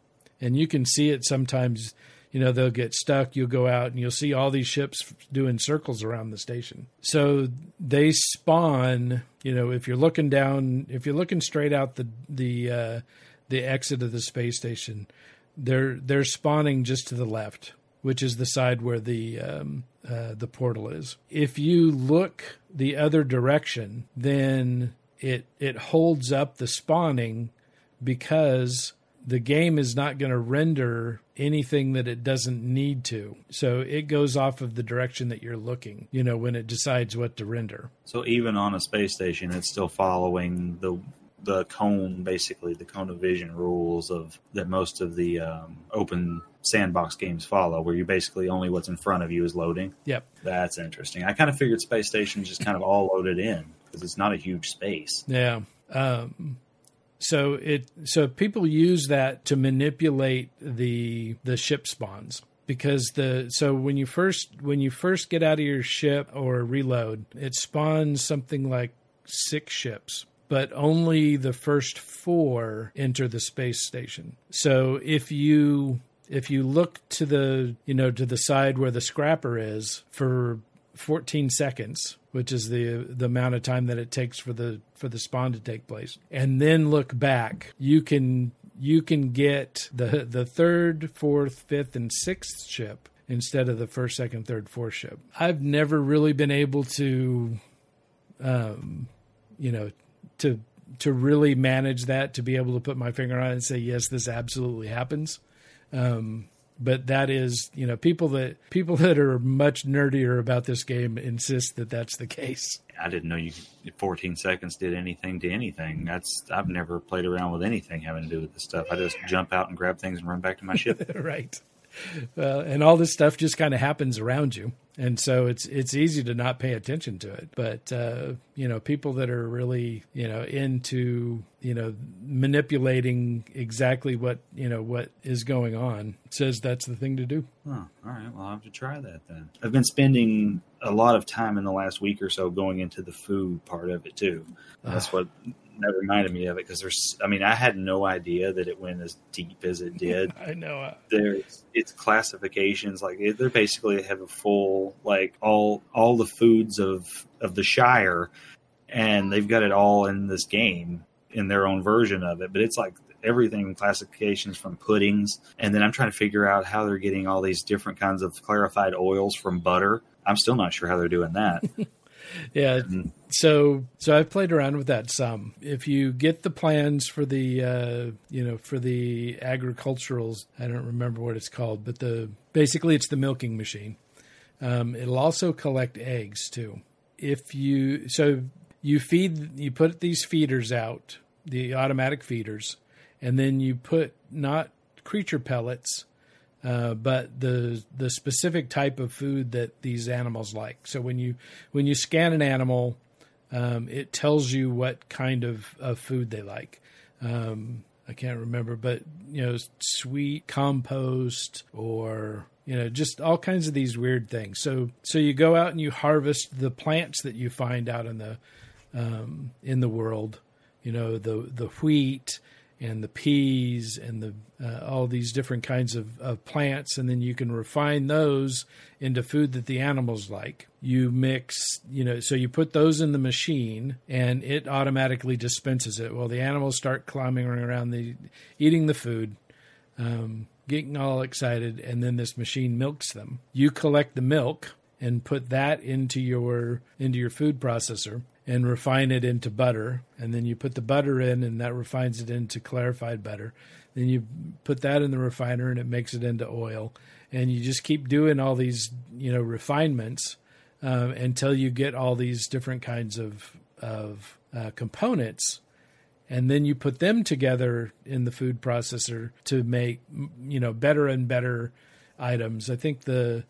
And you can see it sometimes you know they'll get stuck. You'll go out and you'll see all these ships doing circles around the station. So they spawn you know if you're looking down if you're looking straight out the the uh, the exit of the space station they're they're spawning just to the left which is the side where the um, uh, the portal is. If you look the other direction then it it holds up the spawning because the game is not going to render anything that it doesn't need to. So it goes off of the direction that you're looking, you know, when it decides what to render. So even on a space station, it's still following the the cone, basically the cone of vision rules of that most of the um, open sandbox games follow, where you basically only what's in front of you is loading. Yep, that's interesting. I kind of figured space stations just kind of all loaded in. because it's not a huge space. Yeah. Um, so it so people use that to manipulate the the ship spawns because the so when you first when you first get out of your ship or reload, it spawns something like six ships but only the first four enter the space station. So if you if you look to the you know to the side where the scrapper is for 14 seconds, which is the the amount of time that it takes for the for the spawn to take place, and then look back, you can you can get the the third, fourth, fifth, and sixth ship instead of the first, second, third, fourth ship. I've never really been able to, um, you know, to to really manage that to be able to put my finger on it and say yes this absolutely happens. Um, but that is you know people that people that are much nerdier about this game insist that that's the case. I didn't know you 14 seconds did anything to anything. That's i've never played around with anything having to do with this stuff. I just jump out and grab things and run back to my ship. Right. Uh, and all this stuff just kind of happens around you and so it's it's easy to not pay attention to it. But uh, you know people that are really you know into you know manipulating exactly what you know what is going on says that's the thing to do. Oh, all right. Well i'll have to try that then. I've been spending a lot of time in the last week or so going into the food part of it too. That's what that reminded me of it because there's i mean i had no idea that it went as deep as it did. I know uh, there's it's classifications like they're basically have a full like all all the foods of of the shire and they've got it all in this game in their own version of it. But it's like everything classifications from puddings and then i'm trying to figure out how they're getting all these different kinds of clarified oils from butter. I'm still not sure how they're doing that. Yeah. Mm. So so I've played around with that some. If you get the plans for the uh, you know for the agriculturals, I don't remember what it's called, but the basically it's the milking machine. Um, it'll also collect eggs too. If you so you feed you put these feeders out, the automatic feeders, and then you put not creature pellets uh, but the the specific type of food that these animals like. So when you when you scan an animal, um, it tells you what kind of, of food they like. Um, I can't remember, but you know, sweet compost or you know, just all kinds of these weird things. So so you go out and you harvest the plants that you find out in the um, in the world. You know, the the wheat and the peas and the uh, all these different kinds of, of plants and then you can refine those into food that the animals like. You mix you know so you put those in the machine and it automatically dispenses it. Well the animals start climbing around the eating the food um, getting all excited and then this machine milks them. You collect the milk and put that into your into your food processor and refine it into butter. And then you put the butter in, and that refines it into clarified butter. Then you put that in the refiner, and it makes it into oil. And you just keep doing all these, you know, refinements um, until you get all these different kinds of of uh, components. And then you put them together in the food processor to make, you know, better and better items. I think the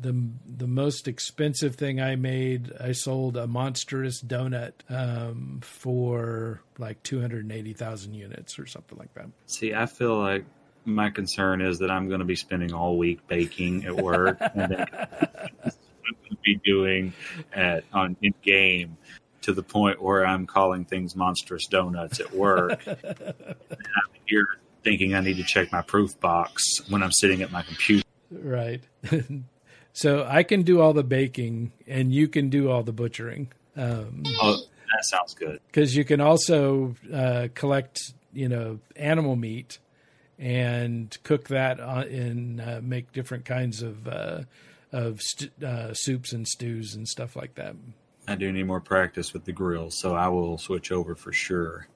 the the most expensive thing I made, I sold a monstrous donut um, for like two hundred and eighty thousand units or something like that. See, I feel like my concern is that I'm going to be spending all week baking at work, and then I'm going to be doing at on in game to the point where I'm calling things monstrous donuts at work. and I'm here thinking I need to check my proof box when I'm sitting at my computer. Right. So I can do all the baking, and you can do all the butchering. Um, oh, that sounds good. Because you can also uh, collect, you know, animal meat and cook that and uh, make different kinds of uh, of st- uh, soups and stews and stuff like that. I do need more practice with the grill, so I will switch over for sure.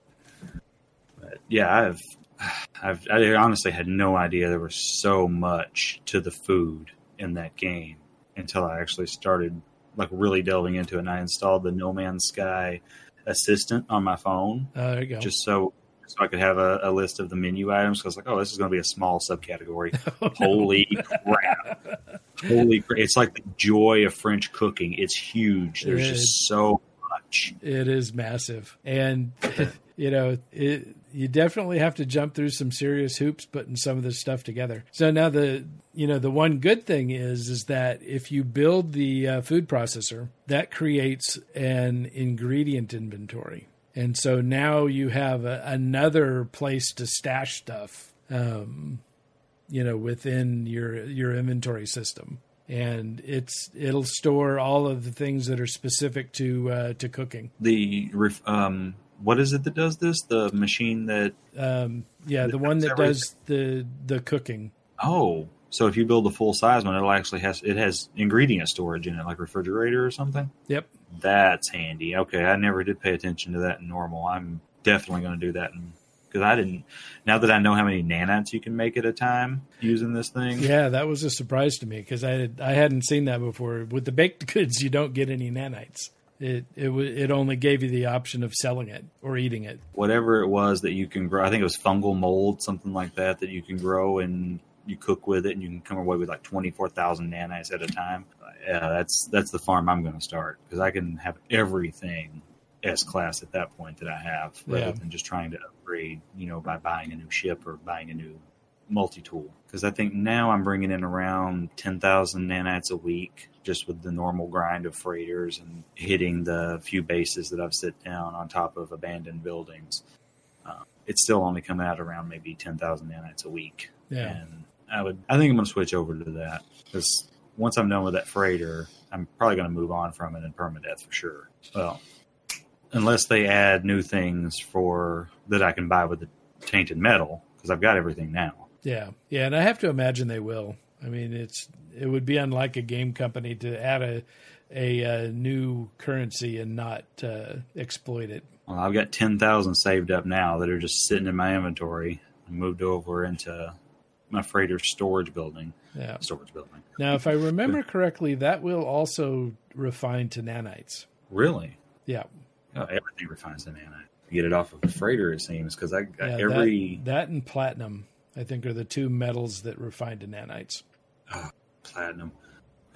But yeah, I've I've I honestly had no idea there was so much to the food in that game until I actually started like really delving into it. And I installed the No Man's Sky assistant on my phone. Uh, there you go. Just so so I could have a, a list of the menu items. Because like, oh, this is going to be a small subcategory. oh, Holy crap! Holy crap! It's like the joy of French cooking. It's huge. There's just so much. It is massive, and you know it. You definitely have to jump through some serious hoops putting some of this stuff together. So now the you know the one good thing is is that if you build the uh, food processor, that creates an ingredient inventory, and so now you have a, another place to stash stuff. Um, you know within your your inventory system and it's it'll store all of the things that are specific to uh, to cooking. The um, what is it that does this? The machine that um, yeah, the one that does the the cooking. Oh, so if you build a full size one, it'll actually has it has ingredient storage in it, like refrigerator or something. Yep, that's handy. Okay, I never did pay attention to that in normal. I'm definitely going to do that because I didn't. Now that I know how many nanites you can make at a time using this thing, yeah, that was a surprise to me because I had, I hadn't seen that before. With the baked goods, you don't get any nanites. It it it only gave you the option of selling it or eating it. Whatever it was that you can grow, I think it was fungal mold, something like that, that you can grow and you cook with it, and you can come away with like twenty four thousand nanites at a time. Yeah, that's that's the farm I'm going to start because I can have everything S class at that point that I have, rather yeah. than just trying to upgrade, you know, by buying a new ship or buying a new multi tool. Because I think now I'm bringing in around 10,000 nanites a week just with the normal grind of freighters and hitting the few bases that I've set down on top of abandoned buildings. Uh, it's still only coming out around maybe 10,000 nanites a week. Yeah. And I would, I think I'm going to switch over to that because once I'm done with that freighter, I'm probably going to move on from it in permadeath for sure. Well, unless they add new things for that I can buy with the tainted metal because I've got everything now. Yeah, yeah, and I have to imagine they will. I mean, it's it would be unlike a game company to add a a, a new currency and not uh, exploit it. Well, I've got ten thousand saved up now that are just sitting in my inventory. I moved over into my freighter storage building. Yeah, storage building. Now, if I remember correctly, that will also refine to nanites. Really? Yeah. Oh, everything refines to nanite. Get it off of a freighter, it seems, because I got yeah, every that, that, and platinum. I think are the two metals that refine to nanites. Oh, platinum.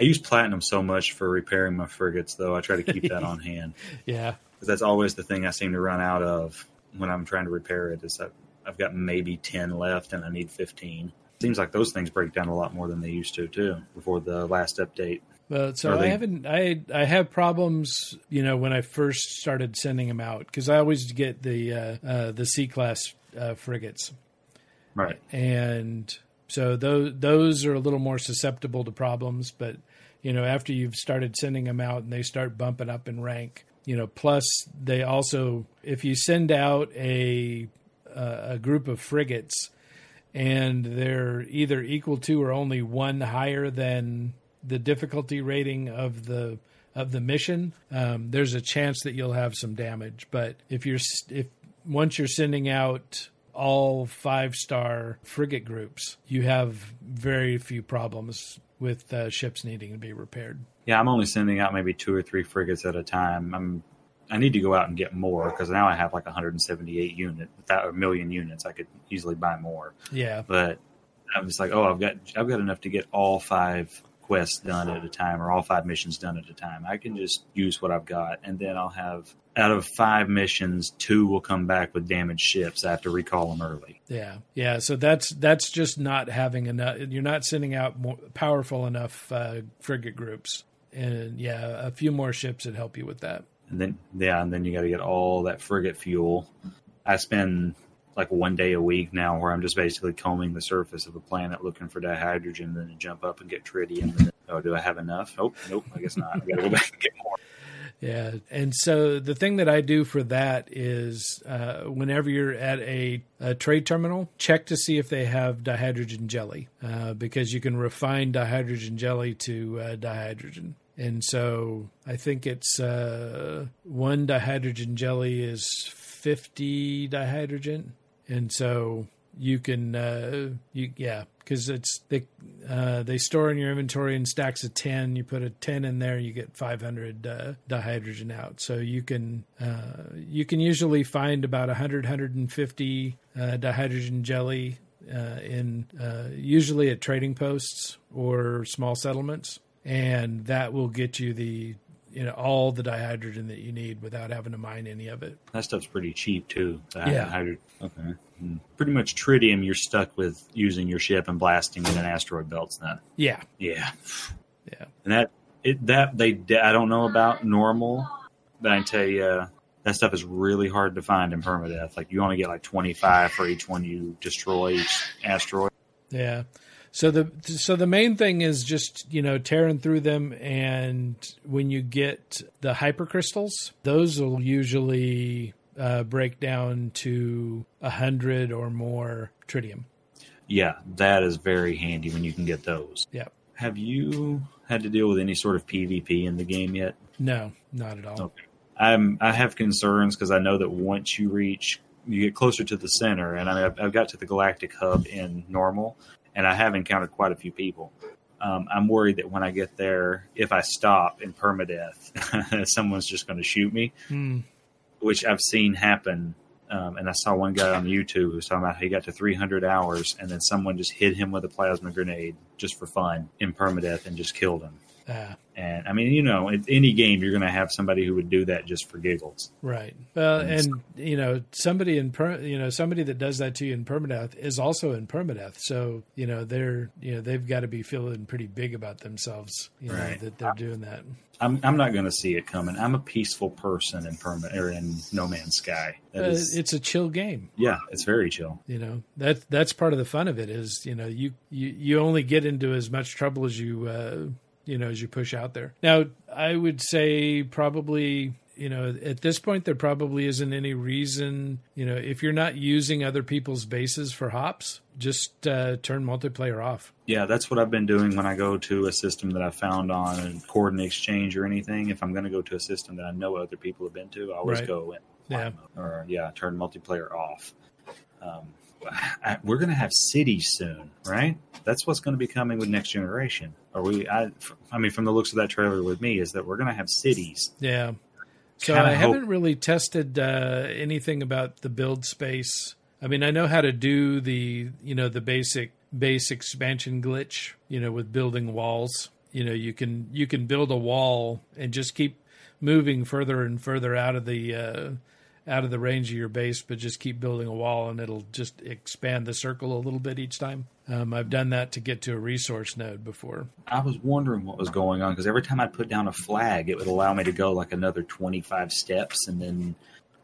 I use platinum so much for repairing my frigates, though. I try to keep that on hand. Yeah, because that's always the thing I seem to run out of when I'm trying to repair it. Is I've, I've got maybe ten left, and I need fifteen. Seems like those things break down a lot more than they used to too before the last update. Well, so they... I haven't. I I have problems. You know, when I first started sending them out because I always get the uh, uh, the C class uh, frigates, right? And so those those are a little more susceptible to problems. But you know, after you've started sending them out and they start bumping up in rank, you know, plus they also if you send out a a group of frigates and they're either equal to or only one higher than the difficulty rating of the of the mission, um, there's a chance that you'll have some damage. But if you're if once you're sending out all five star frigate groups, you have very few problems with uh, ships needing to be repaired. Yeah, I'm only sending out maybe two or three frigates at a time. I'm I need to go out and get more because now I have like 178 unit, without a million units. I could easily buy more. Yeah, but I'm just like, oh, I've got I've got enough to get all five quests done at a time or all five missions done at a time. I can just use what I've got, and then I'll have out of five missions, two will come back with damaged ships. I have to recall them early. Yeah, yeah. So that's that's just not having enough. You're not sending out more powerful enough uh, frigate groups, and yeah, a few more ships would help you with that. And then yeah, and then you got to get all that frigate fuel. I spend like one day a week now where I'm just basically combing the surface of a planet looking for dihydrogen, then jump up and get tritium. Then, oh, do I have enough? Oh, nope, I guess not. I got to go back and get more. Yeah, and so the thing that I do for that is uh, whenever you're at a, a, trade terminal, check to see if they have dihydrogen jelly uh, because you can refine dihydrogen jelly to uh, dihydrogen. And so I think it's uh, one dihydrogen jelly is 50 dihydrogen and so you can uh, you yeah because it's they uh, they store in your inventory in stacks of 10 you put a 10 in there you get 500 uh, dihydrogen out. So you can uh, you can usually find about 100 150 uh, dihydrogen jelly uh, in usually at trading posts or small settlements. And that will get you the you know all the dihydrogen that you need without having to mine any of it. That stuff's pretty cheap too. The Yeah. hydro- okay. Hmm. Pretty much tritium. You're stuck with using your ship and blasting in an asteroid belts. Then. Yeah, Yeah. yeah, And that it that they I don't know about normal, but I can tell you that stuff is really hard to find in permadeath. Like you only get like twenty five for each one you destroy each asteroid. yeah. So the so the main thing is just you know tearing through them, and when you get the hypercrystals, those will usually uh, break down to a hundred or more tritium. Yeah, that is very handy when you can get those. Yeah. Have you had to deal with any sort of PvP in the game yet? No, not at all. Okay. I'm I have concerns because I know that once you reach you get closer to the center, and I mean, I've, I've got to the galactic hub in normal, and I have encountered quite a few people. Um, I'm worried that when I get there, if I stop in permadeath, someone's just going to shoot me, Hmm. which I've seen happen. Um, and I saw one guy on YouTube who was talking about how he got to 300 hours, and then someone just hit him with a plasma grenade just for fun in permadeath and just killed him. Ah, And I mean, you know, in any game, you're going to have somebody who would do that just for giggles. right. Well, And and you know somebody in per, you know somebody that does that to you in permadeath is also in permadeath. So you know they're you know they've got to be feeling pretty big about themselves. You know Right. that they're doing that. I'm I'm not going to see it coming. I'm a peaceful person in perma or in No Man's Sky. Uh, is, it's a chill game. yeah, it's very chill. You know that that's part of the fun of it is you know you you, you only get into as much trouble as you uh, you know as you push out there. Now I would say probably you know at this point there probably isn't any reason you know if you're not using other people's bases for hops just uh, turn multiplayer off. Yeah, that's what I've been doing when I go to a system that I found on a coordinate exchange or anything. If I'm going to go to a system that I know other people have been to, I always Right. go in. Yeah. Or yeah, turn multiplayer off. Um, we're going to have cities soon, right? That's what's going to be coming with next generation. Are we? I, I mean, from the looks of that trailer with me, is that we're going to have cities. Yeah. So Kinda I hope- haven't really tested uh, anything about the build space. I mean, I know how to do the you know the basic base expansion glitch. You know, with building walls. You know, you can you can build a wall and just keep moving further and further out of the uh, out of the range of your base, but just keep building a wall and it'll just expand the circle a little bit each time. Um, I've done that to get to a resource node before. I was wondering what was going on because every time I'd put down a flag, it would allow me to go like another 25 steps and then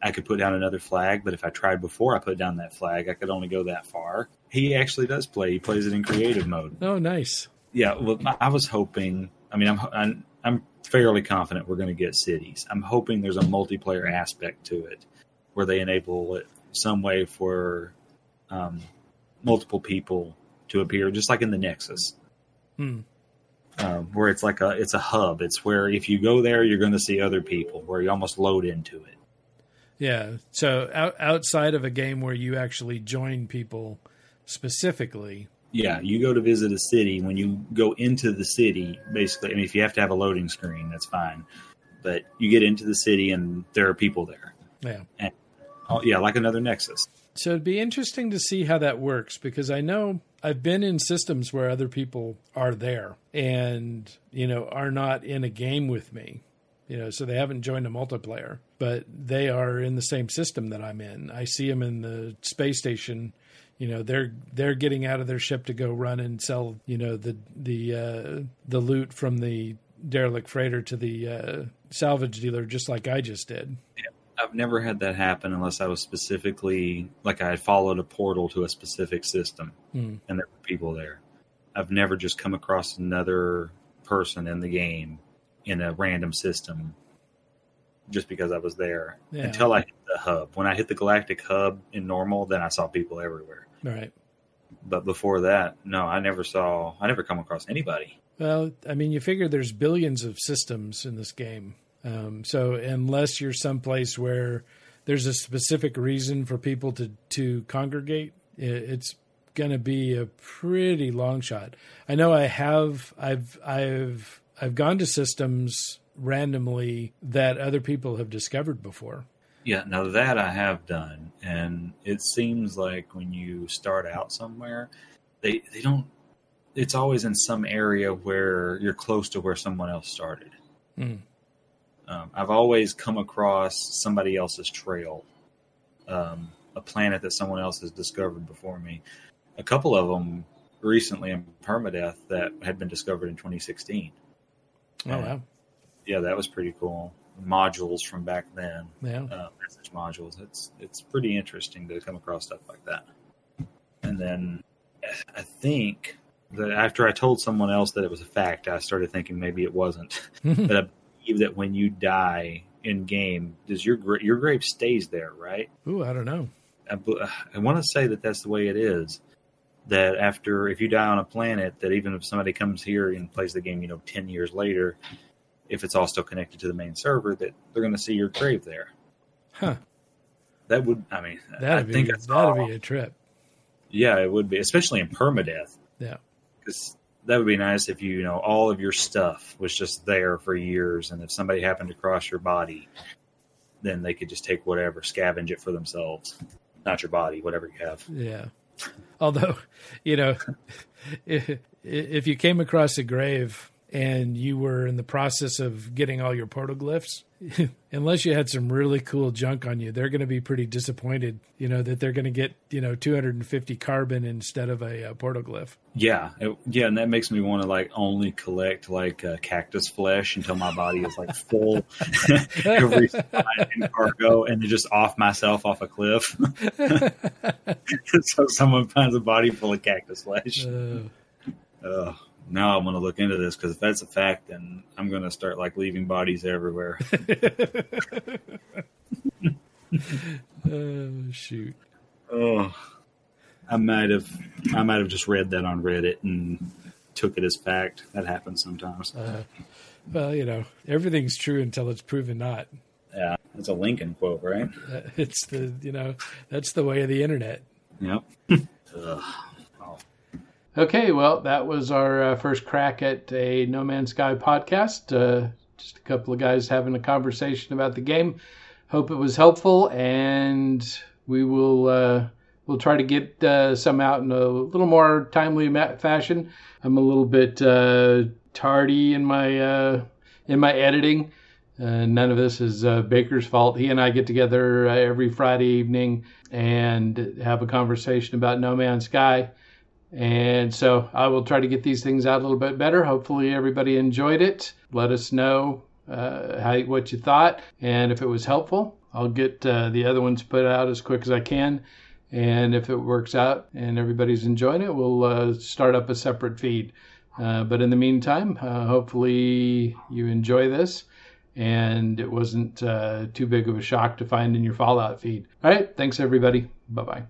I could put down another flag. But if I tried before I put down that flag, I could only go that far. He actually does play. He plays it in creative mode. Oh, nice. Yeah, well, I was hoping. I mean, I'm I'm, I'm fairly confident we're going to get cities. I'm hoping there's a multiplayer aspect to it where they enable it some way for um, multiple people to appear, just like in the Nexus Hmm. um, where it's like a it's a hub. It's where if you go there, you're going to see other people. Where you almost load into it. Yeah. So out, outside of a game where you actually join people specifically, Yeah, you go to visit a city. When you go into the city, basically, I mean, if you have to have a loading screen, that's fine. But you get into the city and there are people there. yeah. Oh, yeah, like another Nexus. So it'd be interesting to see how that works because I know I've been in systems where other people are there and, you know, are not in a game with me. You know, so they haven't joined a multiplayer, but they are in the same system that I'm in. I see them in the space station. You know, they're they're getting out of their ship to go run and sell, you know, the the uh, the loot from the derelict freighter to the uh, salvage dealer, just like I just did. I've never had that happen unless I was specifically like I had followed a portal to a specific system Hmm. and there were people there. I've never just come across another person in the game in a random system just because I was there Yeah. until I hit the hub. When I hit the galactic hub in normal, then I saw people everywhere. Right. But before that, no, I never saw. I never come across anybody. Well, I mean, you figure there's billions of systems in this game. Um, so unless you're someplace where there's a specific reason for people to, to congregate, it's going to be a pretty long shot. I know I have, I've, I've, I've gone to systems randomly that other people have discovered before. Yeah, now that I have done, and it seems like when you start out somewhere, they they don't. It's always in some area where you're close to where someone else started. Mm. I've always come across somebody else's trail, um, a planet that someone else has discovered before me. A couple of them recently in permadeath that had been discovered in 2016. Oh wow! Yeah, that was pretty cool. Modules from back then, Yeah. uh, message modules. It's it's pretty interesting to come across stuff like that. And then I think that after I told someone else that it was a fact, I started thinking maybe it wasn't. but I believe that when you die in game, does your gra- your grave stays there, right? Ooh, I don't know. I want to say that that's the way it is. That after, if you die on a planet, that even if somebody comes here and plays the game, you know, ten years later, if it's all still connected to the main server, that they're going to see your grave there. Huh? That would, I mean, That'd I be think that'd that's be a trip. yeah, it would be, especially in permadeath, Yeah. because that would be nice if you, you know, all of your stuff was just there for years, and if somebody happened to cross your body, then they could just take whatever, scavenge it for themselves, not your body, whatever you have. Yeah. Although, you know, if, if you came across a grave and you were in the process of getting all your portal glyphs, unless you had some really cool junk on you, they're going to be pretty disappointed, you know, that they're going to get, you know, 250 carbon instead of a, uh portal glyph. Yeah, it- yeah, and that makes me want to like only collect like uh, cactus flesh until my body is like full every in cargo, and then just off myself off a cliff. so someone finds a body full of cactus flesh. Uh, Uh, now I want to look into this because if that's a fact, then I'm going to start like leaving bodies everywhere. oh, shoot. oh, I might have, I might have just read that on Reddit and took it as fact. That happens sometimes. Uh, well, you know, everything's true until it's proven not. Yeah, it's a Lincoln quote, right? Uh, It's the, you know, that's the way of the internet. Yep. Okay, well, that was our uh, first crack at a No Man's Sky podcast. Uh, just a couple of guys having a conversation about the game. Hope it was helpful, and we will uh, we'll try to get uh, some out in a little more timely fashion. I'm a little bit uh, tardy in my uh, in my editing. Uh, none of this is uh, Baker's fault. He and I get together uh, every Friday evening and have a conversation about No Man's Sky. And so I will try to get these things out a little bit better. Hopefully, everybody enjoyed it. Let us know uh, how what you thought and if it was helpful. I'll get uh, the other ones put out as quick as I can. And if it works out and everybody's enjoying it, we'll uh, start up a separate feed. Uh, but in the meantime, uh, hopefully you enjoy this and it wasn't uh, too big of a shock to find in your Fallout feed. All right. Thanks, everybody. Bye bye.